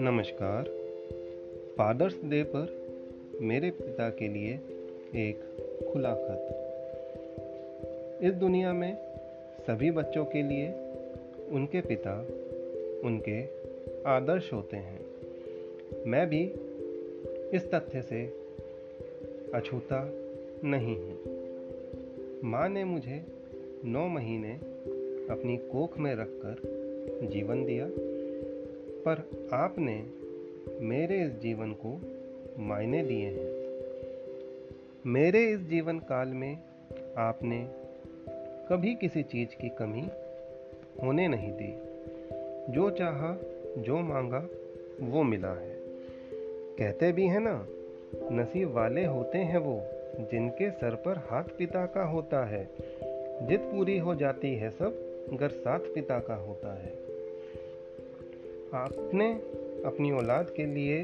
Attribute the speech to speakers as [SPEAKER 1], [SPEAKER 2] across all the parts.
[SPEAKER 1] नमस्कार। Fathers day पर मेरे पिता के लिए एक खुला खत। इस दुनिया में सभी बच्चों के लिए उनके पिता, उनके आदर्श होते हैं। मैं भी इस तथ्य से अछूता नहीं हूँ। माँ ने मुझे नौ महीने अपनी कोख में रखकर जीवन दिया। पर आपने मेरे इस जीवन को मायने दिए हैं। मेरे इस जीवन काल में आपने कभी किसी चीज़ की कमी होने नहीं दी। जो चाहा, जो मांगा, वो मिला है। कहते भी हैं ना, नसीब वाले होते हैं वो जिनके सर पर हाथ पिता का होता है। जित पूरी हो जाती है सब, घर साथ पिता का होता है। आपने अपनी औलाद के लिए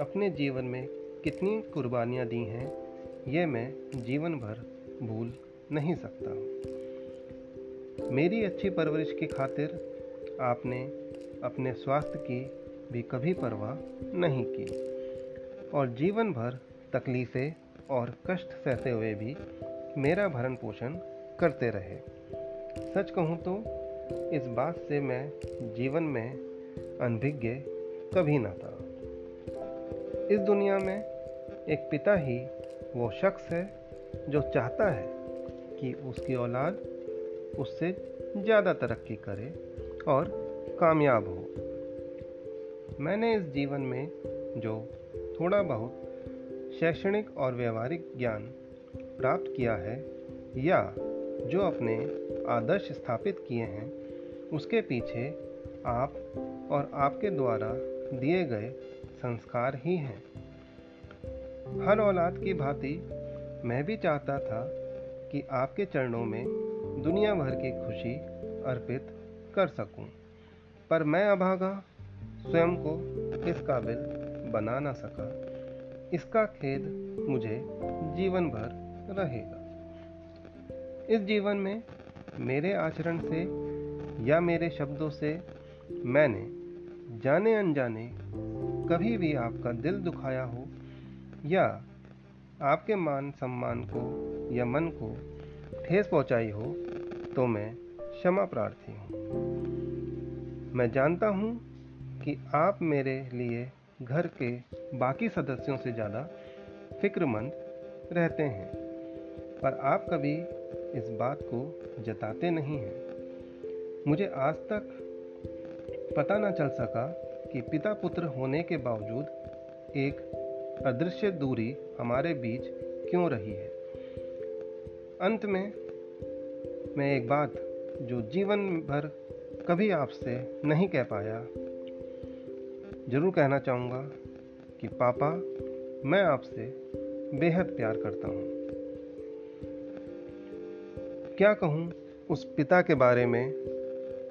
[SPEAKER 1] अपने जीवन में कितनी कुर्बानियाँ दी हैं, ये मैं जीवन भर भूल नहीं सकता। मेरी अच्छी परवरिश की खातिर आपने अपने स्वास्थ्य की भी कभी परवाह नहीं की, और जीवन भर तकलीफ़ें और कष्ट सहते हुए भी मेरा भरण पोषण करते रहे। सच कहूँ तो इस बात से मैं जीवन में अनभिज्ञ कभी ना था। इस दुनिया में एक पिता ही वो शख्स है जो चाहता है कि उसकी औलाद उससे ज़्यादा तरक्की करे और कामयाब हो। मैंने इस जीवन में जो थोड़ा बहुत शैक्षणिक और व्यवहारिक ज्ञान प्राप्त किया है या जो अपने आदर्श स्थापित किए हैं उसके पीछे आप और आपके द्वारा दिए गए संस्कार ही हैं। हर औलाद की भांति मैं भी चाहता था कि आपके चरणों में दुनिया भर की खुशी अर्पित कर सकूँ, पर मैं अभागा स्वयं को इस काबिल बना ना सका। इसका खेद मुझे जीवन भर रहेगा। इस जीवन में मेरे आचरण से या मेरे शब्दों से मैंने जाने अनजाने कभी भी आपका दिल दुखाया हो या आपके मान सम्मान को या मन को ठेस पहुंचाई हो तो मैं क्षमा प्रार्थी हूँ। मैं जानता हूँ कि आप मेरे लिए घर के बाकी सदस्यों से ज़्यादा फिक्रमंद रहते हैं, पर आप कभी इस बात को जताते नहीं हैं। मुझे आज तक पता न चल सका कि पिता पुत्र होने के बावजूद एक अदृश्य दूरी हमारे बीच क्यों रही है। अंत में मैं एक बात जो जीवन भर कभी आपसे नहीं कह पाया, ज़रूर कहना चाहूँगा कि पापा, मैं आपसे बेहद प्यार करता हूँ। क्या कहूँ उस पिता के बारे में,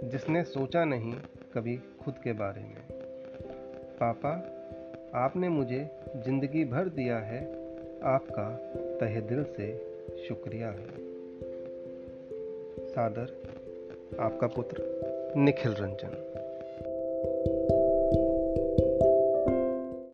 [SPEAKER 1] जिसने सोचा नहीं कभी खुद के बारे में? पापा, आपने मुझे ज़िंदगी भर दिया है, आपका तहे दिल से शुक्रिया है। सादर, आपका पुत्र निखिल रंजन।